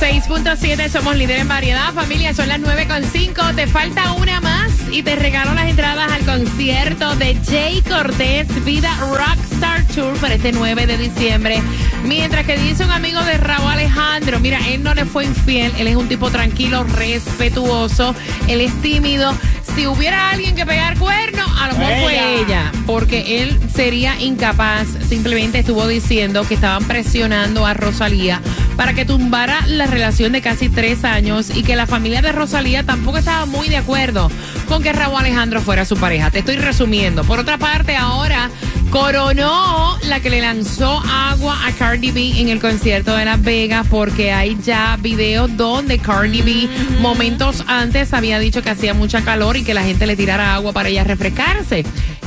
6.7, somos líder en variedad, familia, son las 9.5, te falta una más y te regalo las entradas al concierto de Jay Cortés, Vida Rockstar Tour para este 9 de diciembre. Mientras que dice un amigo de Raúl Alejandro, mira, él no le fue infiel, él es un tipo tranquilo, respetuoso, él es tímido si hubiera alguien que pegar cuerno, a lo mejor fue ella, porque él sería incapaz, simplemente estuvo diciendo que estaban presionando a Rosalía para que tumbara la relación de casi tres años y que la familia de Rosalía tampoco estaba muy de acuerdo con que Raúl Alejandro fuera su pareja. Te estoy resumiendo. Por otra parte, ahora coronó la que le lanzó agua a Cardi B en el concierto de Las Vegas porque hay ya videos donde Cardi B momentos antes había dicho que hacía mucha calor y que la gente le tirara agua para ella refrescarse.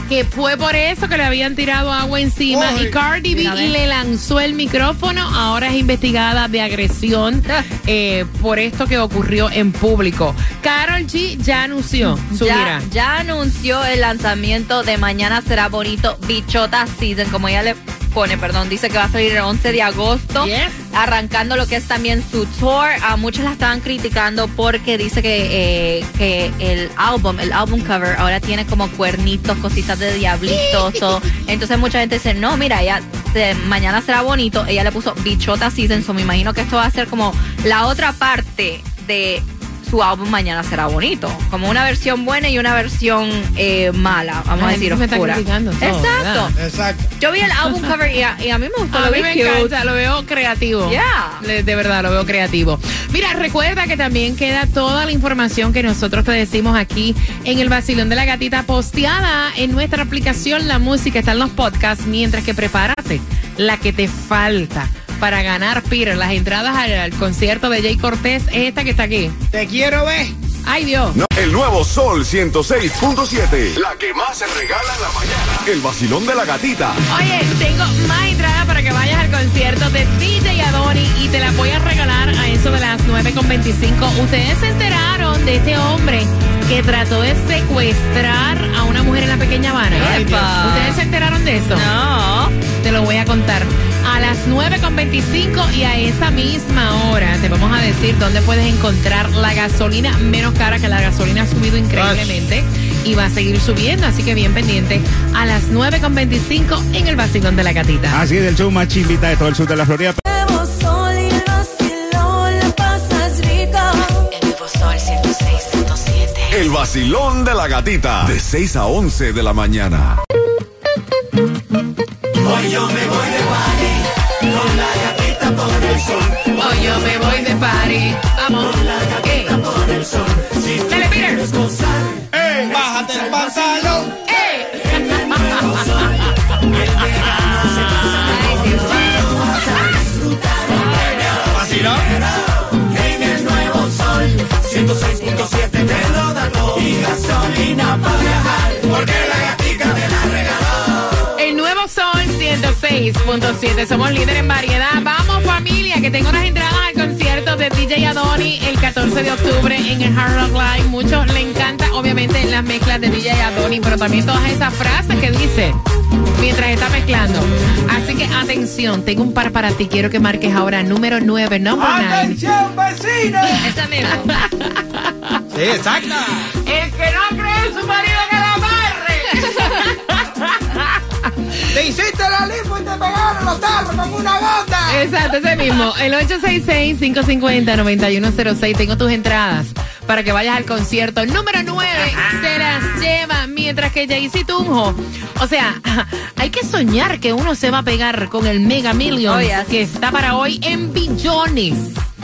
Que fue por eso que le habían tirado agua encima y Cardi B le lanzó el micrófono. Ahora es investigada de agresión eh, por esto que ocurrió en público. Carol G ya anunció su gira. Ya anunció el lanzamiento de Mañana Será Bonito Bichota Season, como ella le pone, perdón, dice que va a salir el 11 de agosto, Yes. arrancando lo que es también su tour. A muchos la estaban criticando porque dice que, eh, que el álbum, el álbum cover, ahora tiene como cuernitos, cositas de diablitos, todo. Entonces mucha gente dice, no, mira, de Mañana Será Bonito, ella le puso Bichota Season, so me imagino que esto va a ser como la otra parte de su álbum Mañana será bonito. Como una versión buena y una versión eh, mala, vamos a decir, oscura. criticando todo, Exacto. Exacto. Yo vi el álbum cover y a, y a mí me gustó, A lo mí me cute. encanta, lo veo creativo. Yeah. Le- De verdad, lo veo creativo. Mira, recuerda que también queda toda la información que nosotros te decimos aquí en el Basilón de la Gatita posteada en nuestra aplicación La Música, está en los podcasts, mientras que prepárate la que te falta para ganar, Peter, las entradas al, al concierto de Jay Cortés es esta que está aquí. Te quiero ver. Ay, Dios. No, el nuevo Sol 106.7. La que más se regala en la mañana. El vacilón de la gatita. Oye, tengo más entradas para que vayas al concierto de DJ Adoni y te las voy a regalar a eso de las 9.25. Ustedes se enteraron de este hombre que trató de secuestrar a una mujer en la pequeña Habana. Epa. ¿Ustedes se enteraron de eso? No. Te lo voy a contar a las 9.25 y a esa misma hora te vamos a decir dónde puedes encontrar la gasolina menos cara, que la gasolina ha subido increíblemente y va a seguir subiendo, así que bien pendiente a las 9.25 en el vacilón de la gatita. Así es el show más chimbita de todo el sur de la Florida. El vacilón, la pasas rico. El nuevo sol 106.7. El vacilón de la gatita. De 6 a 11 de la mañana. Hoy yo me voy de party. Vamos. Eh. Dale, Peter. ¡Ey! ¡Bájate el pantalón! 106.7. Somos líderes en variedad. Vamos, familia, que tengo unas entradas al concierto de DJ Adoni el 14 de octubre en el Hard Rock Live. Muchos le encanta, obviamente, las mezclas de DJ Adoni, pero también todas esas frases que dice mientras está mezclando. Así que atención, tengo un par para ti. Quiero que marques ahora número 9, number 9. ¡Atención, vecino! Esa misma. Sí, exacto. El que no cree en su marido hiciste la lipo y te pegaron los tarros como una gota. Exacto, ese mismo. El 866-550-9106. Tengo tus entradas para que vayas al concierto. Número 9 se las lleva. Mientras que Jaycee Tunjo. O sea, hay que soñar que uno se va a pegar con el Mega Millions Oh, yes. que está para hoy en billones.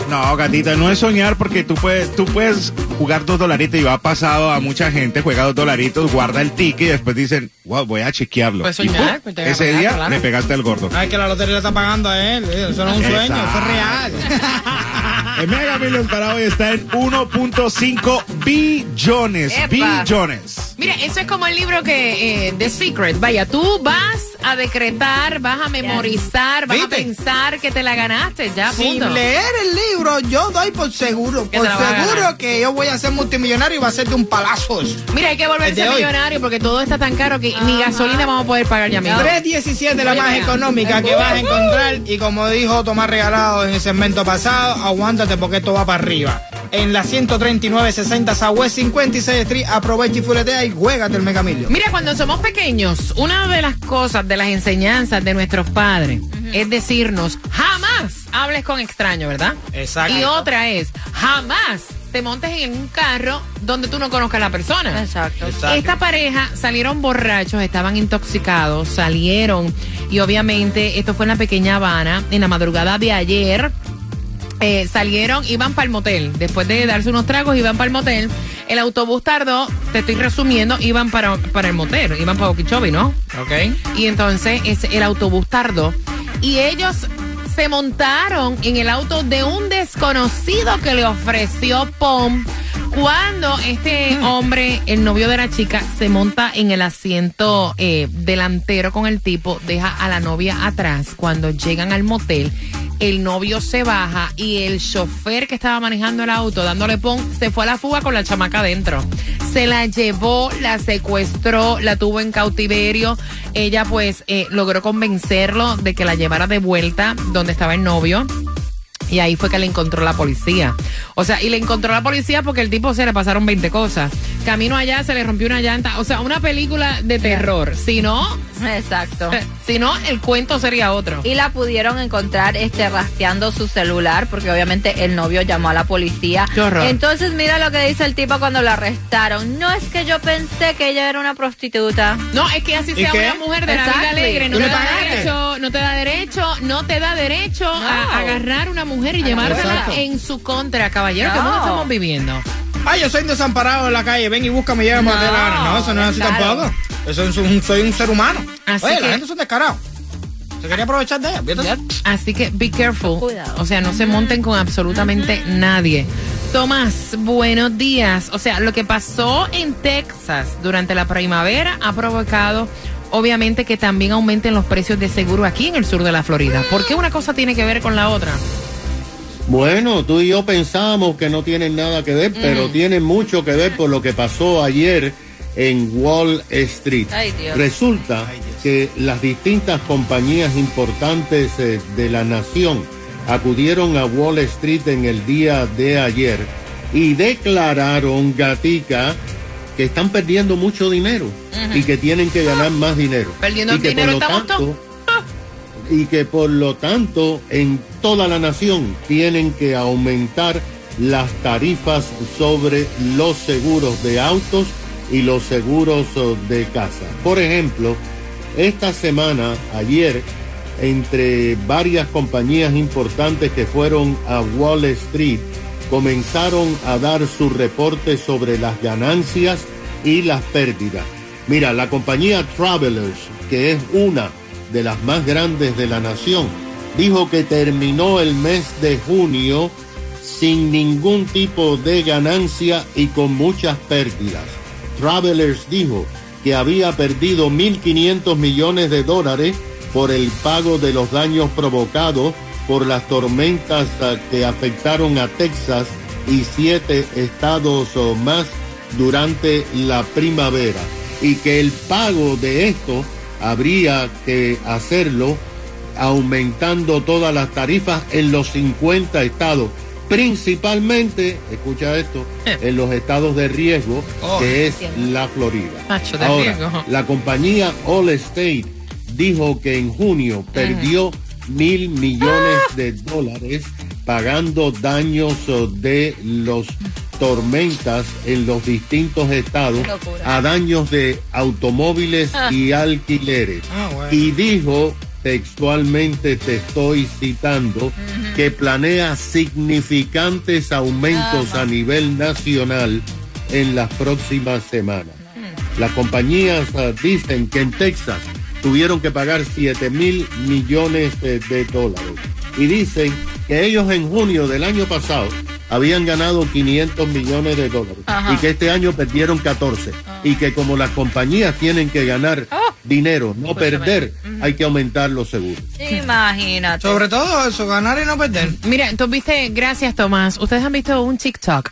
No, gatita, no es soñar porque tú puedes, tú puedes jugar dos dolaritos y va pasado a mucha gente, juega dos dolaritos, guarda el ticket y después dicen, wow, voy a chequearlo. Soñar, pues te a ese día claro. le pegaste al gordo. Ay, que la lotería le está pagando a él. Eso no es un sueño, eso es real. El Mega Millions para hoy está en 1.5 billones. Epa. Billones. Mira, eso es como el libro que eh, The Secret. Vaya, tú vas a decretar, vas a memorizar, vas ¿Viste? a pensar que te la ganaste, ya, Sin punto. leer el libro, yo doy por seguro, por seguro que yo voy a ser multimillonario y va a ser de un palazo. eso. Mira, hay que volverse millonario porque todo está tan caro que ni gasolina vamos a poder pagar ya mismo. 317 la más mira. económica que vas a encontrar y como dijo Tomás Regalado en el segmento pasado, aguántate porque esto va para arriba. En la 13960 Southwest 56 Street, aprovecha y fuletea y juégate el Mega Million. Mira, cuando somos pequeños, una de las cosas, de las enseñanzas de nuestros padres es decirnos, jamás hables con extraños, ¿verdad? Exacto. Y otra es, jamás te montes en un carro donde tú no conozcas a la persona. Exacto. Exacto. Esta pareja salieron borrachos, estaban intoxicados, salieron y obviamente esto fue en la pequeña Habana, en la madrugada de ayer. Eh, salieron, iban para el motel. Después de darse unos tragos, iban para el motel. El autobús tardó, te estoy resumiendo, iban para, para el motel, iban para Okeechobee, ¿no? Ok. Y entonces ese- el autobús tardó y ellos se montaron en el auto de un desconocido que le ofreció POM. Cuando este hombre, el novio de la chica, se monta en el asiento eh, delantero con el tipo, deja a la novia atrás. Cuando llegan al motel, el novio se baja y el chofer que estaba manejando el auto, dándole pon, se fue a la fuga con la chamaca adentro. Se la llevó, la secuestró, la tuvo en cautiverio. Ella pues eh, logró convencerlo de que la llevara de vuelta donde estaba el novio. Y ahí fue que le encontró la policía. O sea, y le encontró la policía porque el tipo se le pasaron 20 cosas. Camino allá se le rompió una llanta. O sea, una película de terror. Si no, Exacto. si no, el cuento sería otro. Y la pudieron encontrar este rastreando su celular porque obviamente el novio llamó a la policía. Qué horror. Entonces mira lo que dice el tipo cuando lo arrestaron. No es que yo pensé que ella era una prostituta. No, es que así ¿Y sea qué? una mujer de la vida alegre. No ¿Tú te, da derecho, no te da derecho, no te da derecho a agarrar una mujer y A la llevársela Exacto. en su contra, caballero. ¿Qué No. mundo estamos viviendo? Ay, yo soy desamparado en la calle, ven y búscame y llévame a No, la hora. No, eso no es así claro. tampoco. Eso es un, soy un ser humano. Así Oye, que- la gente es un descarado. Se quería aprovechar de ella. Así que be careful. Cuidado. O sea, no se monten con absolutamente nadie. Tomás, buenos días. O sea, lo que pasó en Texas durante la primavera ha provocado, obviamente, que también aumenten los precios de seguro aquí en el sur de la Florida. ¿Por qué una cosa tiene que ver con la otra? Bueno, tú y yo pensábamos que no tienen nada que ver, pero tienen mucho que ver por lo que pasó ayer en Wall Street. Ay. Resulta que las distintas compañías importantes eh, de la nación acudieron a Wall Street en el día de ayer y declararon, Gatica, que están perdiendo mucho dinero y que tienen que ganar más dinero. Perdiendo y que dinero por lo tanto, y que por lo tanto en toda la nación tienen que aumentar las tarifas sobre los seguros de autos y los seguros oh, de casa. Por ejemplo, esta semana, ayer, entre varias compañías importantes que fueron a Wall Street, comenzaron a dar su reporte sobre las ganancias y las pérdidas. Mira, la compañía Travelers, que es una de las más grandes de la nación, dijo que terminó el mes de junio sin ningún tipo de ganancia y con muchas pérdidas. Travelers dijo que había perdido 1.500 millones de dólares por el pago de los daños provocados por las tormentas ah, que afectaron a Texas y siete estados o más durante la primavera y que el pago de esto habría que hacerlo aumentando todas las tarifas en los 50 estados, principalmente, escucha esto, en los estados de riesgo, Oh, que es la Florida. Nacho, de Ahora, riesgo. la compañía Allstate dijo que en junio perdió mil millones de dólares pagando daños de los tormentas en los distintos estados a daños de automóviles y alquileres. Ah, bueno. Y dijo textualmente, te estoy citando, que planea significantes aumentos a nivel nacional en las próximas semanas. Las compañías ah, dicen que en Texas tuvieron que pagar 7 mil millones de, de dólares y dicen que ellos en junio del año pasado habían ganado 500 millones de dólares Ajá. y que este año perdieron 14 y que como las compañías tienen que ganar Oh. Dinero, no perder, hay que aumentar los seguros. Imagínate. Sobre todo eso, ganar y no perder. Mira, tú viste, gracias Tomás, ustedes han visto un TikTok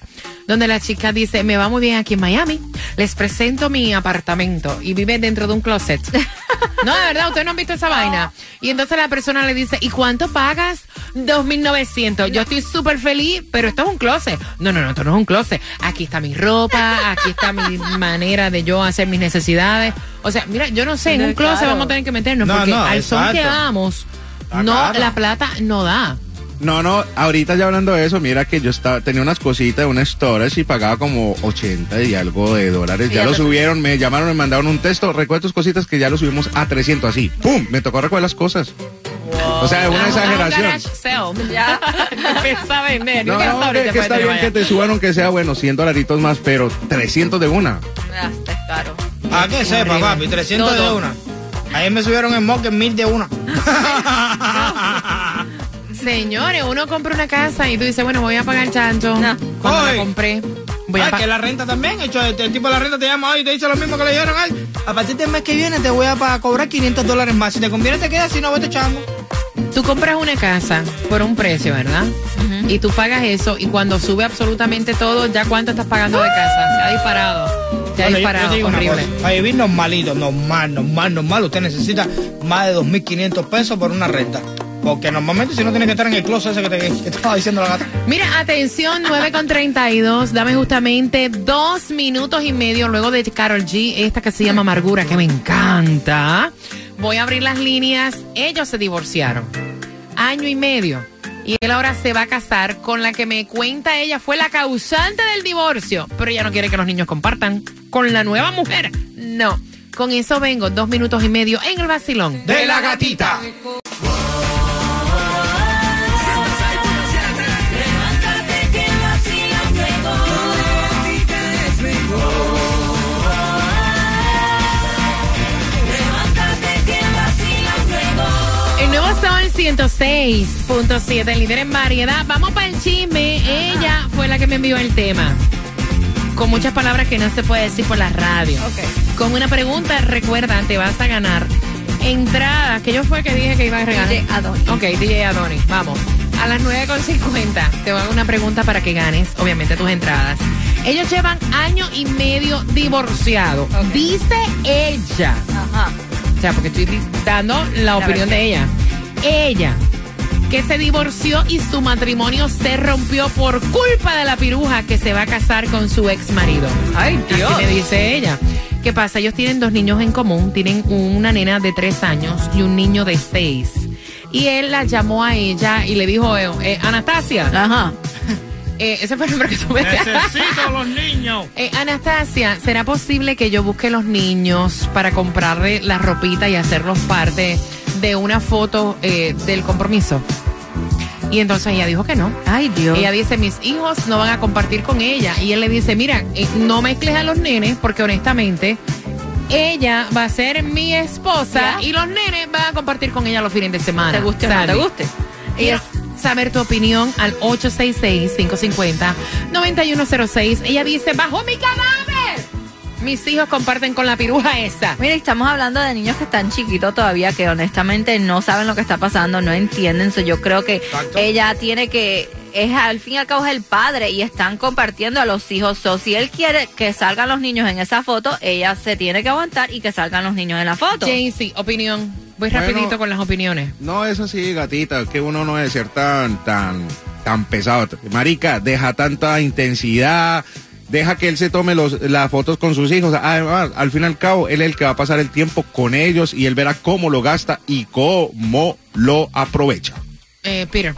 donde la chica dice, me va muy bien aquí en Miami, les presento mi apartamento y vive dentro de un closet. no, de verdad, ustedes no han visto esa vaina. Y entonces la persona le dice, ¿y cuánto pagas? 2.900. Yo estoy súper feliz, pero esto es un closet. No, no, no, esto no es un closet. Aquí está mi ropa, aquí está mi manera de yo hacer mis necesidades. O sea, mira, yo no sé, en un closet claro. vamos a tener que meternos No, porque no, al son que vamos, Está no, la plata no da. No, no, ahorita ya hablando de eso, mira que yo estaba, tenía unas cositas, unas storage y pagaba como 80 y algo de dólares. Ya ya lo subieron, me llamaron, me mandaron un texto, recuerda tus cositas que ya lo subimos a 300 así. ¡Pum! Me tocó recoger las cosas. O sea, es una Ah, exageración. sale. Ya. Empieza a vender. No, no, que, está bien que te suban aunque sea, bueno, 100 dolaritos más, pero 300 de una. Está caro. A que sepa, papi, 300 de una. Ahí me subieron en Mock en 1000 de una. Señores, uno compra una casa y tú dices, bueno, voy a pagar el chancho. No. Cuando la compré, voy a pa- que la renta también. Hecho, el, el tipo de la renta te llama hoy y te dice lo mismo que le dijeron a él. A partir del mes que viene te voy a cobrar 500 dólares más. Si te conviene, te quedas. Si no, vete chango. Tú compras una casa por un precio, ¿verdad? Y tú pagas eso y cuando sube absolutamente todo, ¿ya cuánto estás pagando de casa? Se ha disparado. Se ha Bueno, yo- yo disparado, horrible. cosa, Para vivir normalito, normal, normal, normal, usted necesita más de 2.500 pesos por una renta. Porque normalmente si no tiene que estar en el closet ese que te que estaba diciendo la gata. Mira, atención, 9 con 32. Dame justamente dos minutos y medio luego de Carol G, esta que se llama Amargura, que me encanta. Voy a abrir las líneas. Ellos se divorciaron. Año y medio. Y él ahora se va a casar con la que me cuenta ella fue la causante del divorcio. Pero ella no quiere que los niños compartan con la nueva mujer. No. Con eso vengo, dos minutos y medio en el vacilón. De la gatita. Nuevo Sol 106.7, el líder en variedad. Vamos para el chisme. Ella fue la que me envió el tema. Con muchas palabras que no se puede decir por la radio. Con una pregunta, recuerda, te vas a ganar entradas. Que yo fue que dije que iba a regalar. DJ Adonis. Ok, DJ Adonis. Vamos. A las 9.50 te voy a dar una pregunta para que ganes, obviamente, tus entradas. Ellos llevan año y medio divorciados. Ok. Dice ella. Ajá. O sea, porque estoy dando la opinión de ella. Ella, que se divorció y su matrimonio se rompió por culpa de la piruja que se va a casar con su ex marido. Ay, Dios. Así me dice ella. ¿Qué pasa? Ellos tienen dos niños en común. Tienen una nena de tres años y un niño de seis. Y él la llamó a ella y le dijo, eh, eh, Anastasia, Ajá. eh, ese fue el nombre que tú me Necesito los niños. eh, Anastasia, ¿será posible que yo busque los niños para comprarle la ropita y hacerlos parte de una foto eh, del compromiso? Y entonces ella dijo que no. Ay, Dios. Ella dice, mis hijos no van a compartir con ella. Y él le dice, mira, eh, no mezcles a los nenes porque honestamente ella va a ser mi esposa Ya. y los nenes van a compartir con ella los fines de semana. ¿Te guste o no te guste? Quiero saber tu opinión al 866-550-9106. Ella dice, bajo mi cadáver. Mis hijos comparten con la piruja esa. Mira, estamos hablando de niños que están chiquitos todavía, que honestamente no saben lo que está pasando, no entienden. So, yo creo que Exacto. ella tiene que, es al fin y al cabo es el padre y están compartiendo a los hijos. So, si él quiere que salgan los niños en esa foto, ella se tiene que aguantar y que salgan los niños en la foto. Jaycee, opinión. Voy Bueno. rapidito con las opiniones. No es así, gatita, que uno no debe ser tan, tan, tan pesado. Marica, deja tanta intensidad, deja que él se tome los, las fotos con sus hijos. Además, al fin y al cabo, él es el que va a pasar el tiempo con ellos y él verá cómo lo gasta y cómo lo aprovecha. Eh, Peter.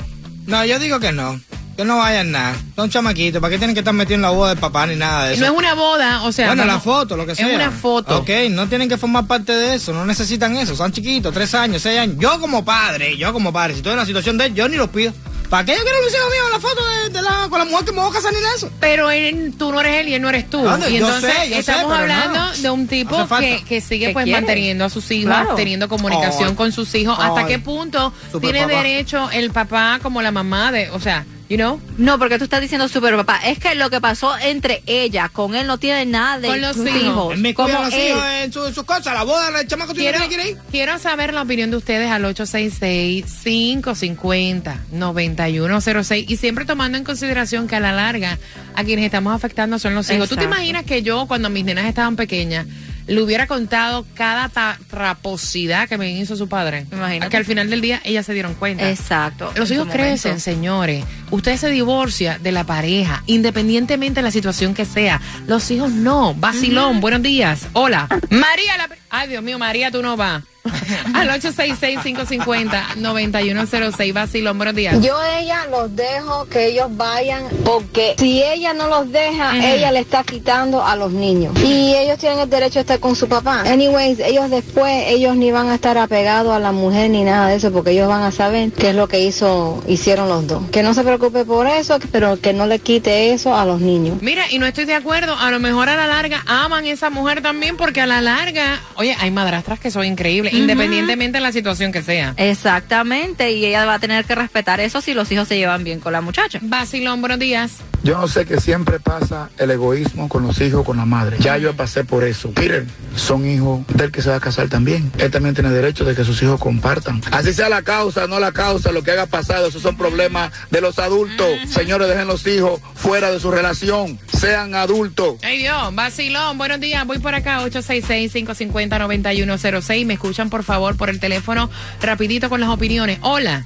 No, yo digo que no. Que no vayan nada. Son chamaquitos. ¿Para qué tienen que estar metidos en la boda del papá ni nada de eso? No es una boda, o sea. bueno, la foto, lo que sea. Es una foto. Ok, no tienen que formar parte de eso, no necesitan eso, son chiquitos, tres años, seis años. Yo como padre, yo como padre, si estoy en la situación de él, yo ni los pido. ¿Para qué yo quiero mis hijos míos en la foto de, de la con la mujer que me voy a casar ni eso. Pero él, tú no eres él y él no eres tú. Ah, y yo entonces sé, yo sé, estamos hablando no. de un tipo que, que sigue ¿Qué pues quiere? manteniendo a sus hijos, Claro. teniendo comunicación Ay. con sus hijos. ¿Hasta qué punto tiene papá. derecho el papá como la mamá de, o sea, you know? No, porque tú estás diciendo super papá. Es que lo que pasó entre ella con él no tiene nada de Con los sus hijos. Él me Como los él. hijos en sus cosas, la boda, el chamaco tiene Quiero, que ir ahí. quiero saber la opinión de ustedes al 866-550-9106 y siempre tomando en consideración que a la larga a quienes estamos afectando son los hijos. ¿Tú te Exacto. imaginas que yo cuando mis nenas estaban pequeñas le hubiera contado cada traposidad que me hizo su padre? Imagínate. Que al final del día ellas se dieron cuenta. Exacto. Los hijos crecen, momento. señores. Usted se divorcia de la pareja, independientemente de la situación que sea. Los hijos no. Vacilón, buenos días. Hola. María, la... Ay, Dios mío, María, tú no vas. Al 866-550-9106. Vacilón, buenos días. Yo a ella los dejo que ellos vayan porque si ella no los deja, ella le está quitando a los niños. Y ellos tienen el derecho a estar con su papá. Anyways, ellos después, ellos ni van a estar apegados a la mujer ni nada de eso porque ellos van a saber qué es lo que hizo, hicieron los dos. Que no se preocupe por eso, pero que no le quite eso a los niños. Mira, y no estoy de acuerdo. A lo mejor a la larga aman esa mujer también porque a la larga, oye, hay madrastras que son increíbles, independientemente de la situación que sea. Exactamente, y ella va a tener que respetar eso si los hijos se llevan bien con la muchacha. Vacilón, buenos días. Yo no sé que siempre pasa el egoísmo con los hijos, con la madre. Ya yo pasé por eso. Miren, son hijos del que se va a casar también. Él también tiene derecho de que sus hijos compartan. Así sea la causa, no la causa, lo que haya pasado, esos son problemas de los adultos. Señores, dejen los hijos fuera de su relación. Sean adultos. Ay Dios, vacilón, buenos días. Voy por acá, 866-550-9106. Me escuchan, por favor, por el teléfono, rapidito con las opiniones. Hola.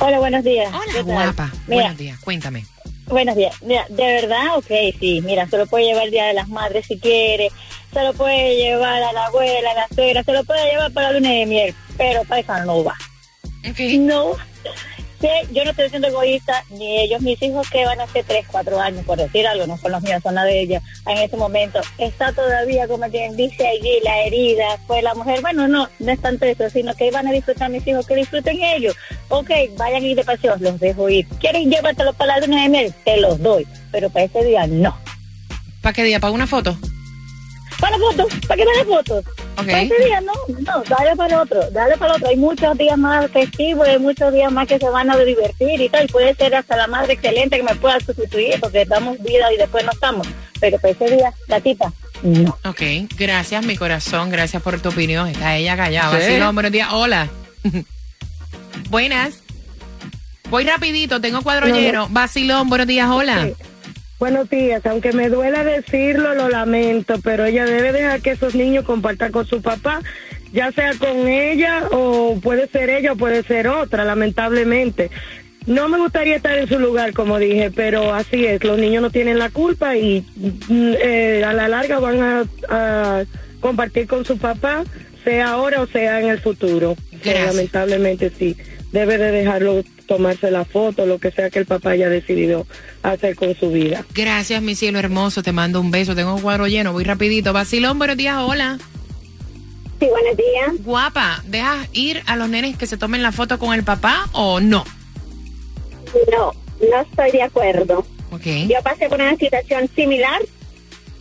Hola, buenos días. Hola, guapa. Mira, Buenos días, cuéntame. Buenos días. Mira, de verdad, ok, sí. Mira, se lo puede llevar el Día de las Madres si quiere. Se lo puede llevar a la abuela, a la suegra. Se lo puede llevar para la luna de miel. Pero para esa no va. Ok. No. Yo no estoy siendo egoísta, ni ellos, mis hijos que van a ser 3, 4 años, por decir algo, no son los míos, son la de ella. En ese momento está todavía, como quien dice allí, la herida, fue la mujer. Bueno, no, no es tanto eso, sino que van a disfrutar mis hijos, que disfruten ellos. Ok, vayan ir de paseo, los dejo ir. ¿Quieren llevártelo para la luna de miel? Te los doy, pero para ese día no. ¿Para qué día? ¿Para una foto? Para fotos, para que me dé fotos. Ok. Para ese día no, no, dale para el otro, dale para el otro. Hay muchos días más festivos, hay muchos días más que se van a divertir y tal. Puede ser hasta la madre excelente que me pueda sustituir porque damos vida y después no estamos. Pero para ese día, la tita, no. Ok, gracias, mi corazón. Gracias por tu opinión. Está ella callada. Sí. Vacilón, buenos días. Hola. Buenas. Voy rapidito, tengo cuadro No, no. lleno. Vacilón, buenos días. Hola. Buenos días, aunque me duela decirlo, lo lamento, pero ella debe dejar que esos niños compartan con su papá, ya sea con ella o puede ser ella o puede ser otra, lamentablemente. No me gustaría estar en su lugar, como dije, pero así es, los niños no tienen la culpa y mm, eh, a la larga van a, a compartir con su papá, sea ahora o sea en el futuro. Gracias. Lamentablemente sí, debe de dejarlo tomarse la foto, lo que sea que el papá haya decidido hacer con su vida. Gracias, mi cielo hermoso. Te mando un beso. Tengo un cuadro lleno. Voy rapidito. Vacilón, buenos días. Hola. Sí, buenos días. Guapa, ¿dejas ir a los nenes que se tomen la foto con el papá o no? No, no estoy de acuerdo. Ok. Yo pasé por una situación similar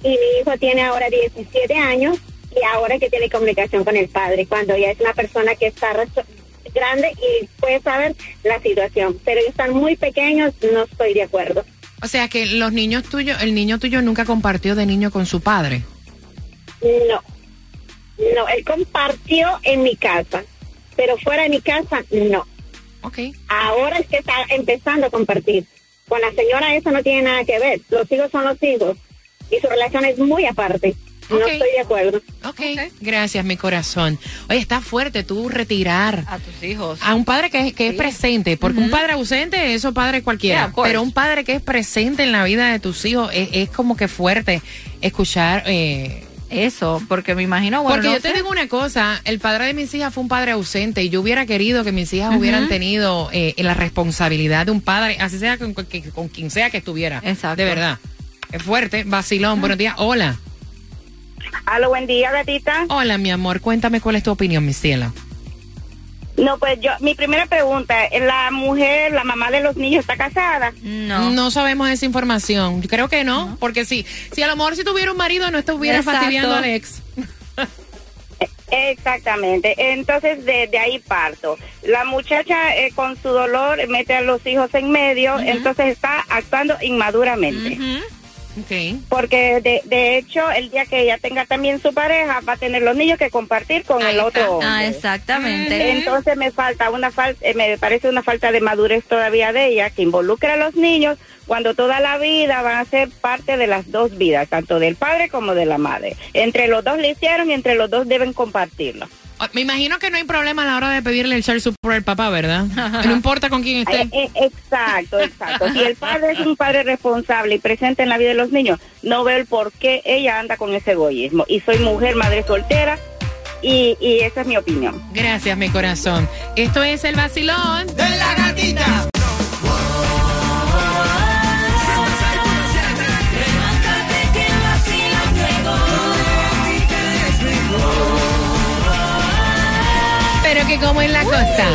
y mi hijo tiene ahora 17 años y ahora que tiene comunicación con el padre, cuando ya es una persona que está grande y puede saber la situación. Pero ellos están muy pequeños, no estoy de acuerdo. O sea que los niños tuyos, el niño tuyo nunca compartió de niño con su padre. No, no, él compartió en mi casa, pero fuera de mi casa, no. Ok. Ahora es que está empezando a compartir. Con la señora eso no tiene nada que ver. Los hijos son los hijos y su relación es muy aparte. No Ok. estoy de acuerdo. ok. Gracias, mi corazón. Oye, está fuerte tú retirar A tus hijos. a un padre que, es- que es presente, porque un padre ausente, eso padre cualquiera, pero un padre que es presente en la vida de tus hijos es, es como que fuerte escuchar. Eh, Eso, porque me imagino, bueno, porque no yo te digo una cosa, el padre de mis hijas fue un padre ausente y yo hubiera querido que mis hijas hubieran tenido eh, la responsabilidad de un padre, así sea con, con- con quien sea que estuviera. Exacto. De verdad. Es fuerte. Vacilón, buenos días. Hola. Aló, buen día, gatita. Hola, mi amor. Cuéntame cuál es tu opinión, mi cielo. No, pues yo, mi primera pregunta, ¿la mujer, la mamá de los niños está casada? No. No sabemos esa información. Yo creo que no, porque sí. Si a lo mejor si tuviera un marido no estuviera Exacto. fastidiando al ex. Exactamente, entonces de, de ahí parto. La muchacha eh, con su dolor mete a los hijos en medio, entonces está actuando inmaduramente. Porque de, de hecho, el día que ella tenga también su pareja, va a tener los niños que compartir con el otro hombre. Ah, exactamente. Entonces me falta una falta, eh, me parece una falta de madurez todavía de ella que involucra a los niños cuando toda la vida van a ser parte de las dos vidas, tanto del padre como de la madre. Entre los dos le hicieron y entre los dos deben compartirlo. Ah, Me imagino que no hay problema a la hora de pedirle el share support al papá, ¿verdad? no importa con quién esté. Eh, eh, exacto, exacto. Si el padre es un padre responsable y presente en la vida de los niños, no veo el por qué ella anda con ese egoísmo. Y soy mujer, madre soltera, y, y esa es mi opinión. Gracias, mi corazón. Esto es el vacilón de la gatita. Como en la costa.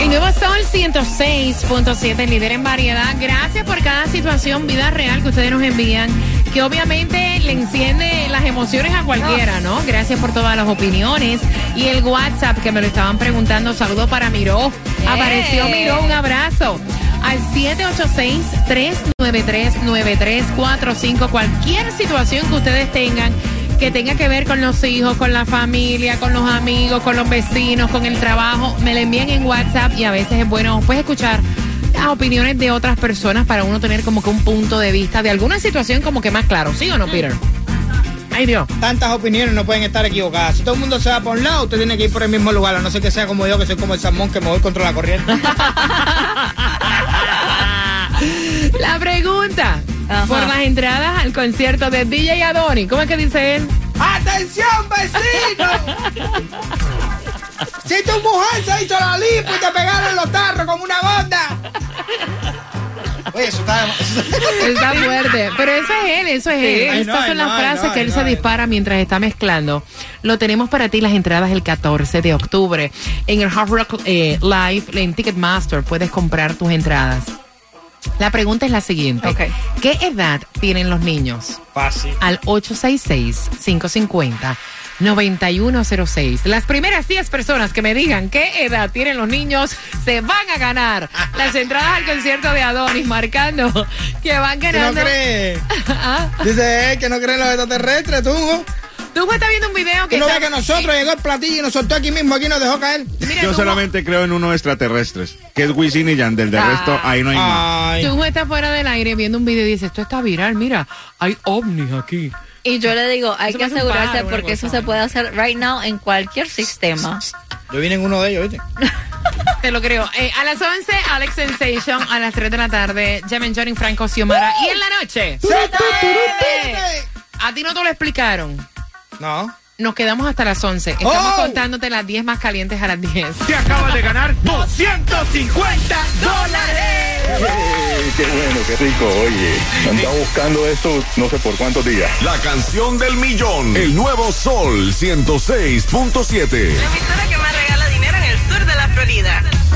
El nuevo Sol 106.7, líder en variedad. Gracias por cada situación, vida real que ustedes nos envían, que obviamente le enciende las emociones a cualquiera, ¿no? Gracias por todas las opiniones. Y el WhatsApp que me lo estaban preguntando, saludo para Miró. Apareció Miró, un abrazo. Al 786-393-9345, cualquier situación que ustedes tengan que tenga que ver con los hijos, con la familia, con los amigos, con los vecinos, con el trabajo, me la envían en WhatsApp y a veces es bueno pues escuchar las opiniones de otras personas para uno tener como que un punto de vista de alguna situación como que más claro, ¿sí o no, Peter? Ay Dios. Tantas opiniones no pueden estar equivocadas. Si todo el mundo se va por un lado, usted tiene que ir por el mismo lugar. A no ser que sea como yo, que soy como el salmón que me voy contra la corriente. La pregunta por las entradas al concierto de DJ Adoni, ¿cómo es que dice él? ¡Atención, vecino! si tu mujer se hizo la lipo y te pegaron los tarros con una bonda. Oye, eso está... Está fuerte. Pero eso es él, eso es él. Estas no, son las no, frases que él se dispara mientras está mezclando. Lo tenemos para ti las entradas el 14 de octubre. En el Hard Rock eh, Live, en Ticketmaster, puedes comprar tus entradas. La pregunta es la siguiente. ¿Qué edad tienen los niños? Fácil. Al 866-550-9106. Las primeras 10 personas que me digan qué edad tienen los niños se van a ganar las entradas al concierto de Adonis, marcando que van ¿Tú no ganando. crees? Ah, Dice él que no cree en los extraterrestres, tú. Tú estás viendo un video que Tú no ves está- que nosotros llegó el platillo y nos soltó aquí mismo, aquí nos dejó caer. Mira, Yo solamente creo en unos extraterrestres, que es Wisin y Yandel. De resto, ahí no hay más. Tú estás fuera del aire viendo un video y dices, esto está viral, mira, hay ovnis aquí. Y yo le digo, hay Eso que asegurarse porque eso se puede hacer right now en cualquier sistema. Yo vine en uno de ellos, ¿viste? Te lo creo. Eh, a las 11, Alex Sensation. A las 3 de la tarde, Jemen Johnny, Franco Xiomara. Y en la noche, a ti no te lo explicaron. No. Nos quedamos hasta las 11. Estamos Oh. contándote las 10 más calientes a las 10. Te acabas de ganar 250 dólares! qué bueno, qué rico, oye. Andaba buscando esto no sé por cuántos días. La canción del millón. El nuevo Sol 106.7. La emisora que más regala dinero en el sur de la Florida.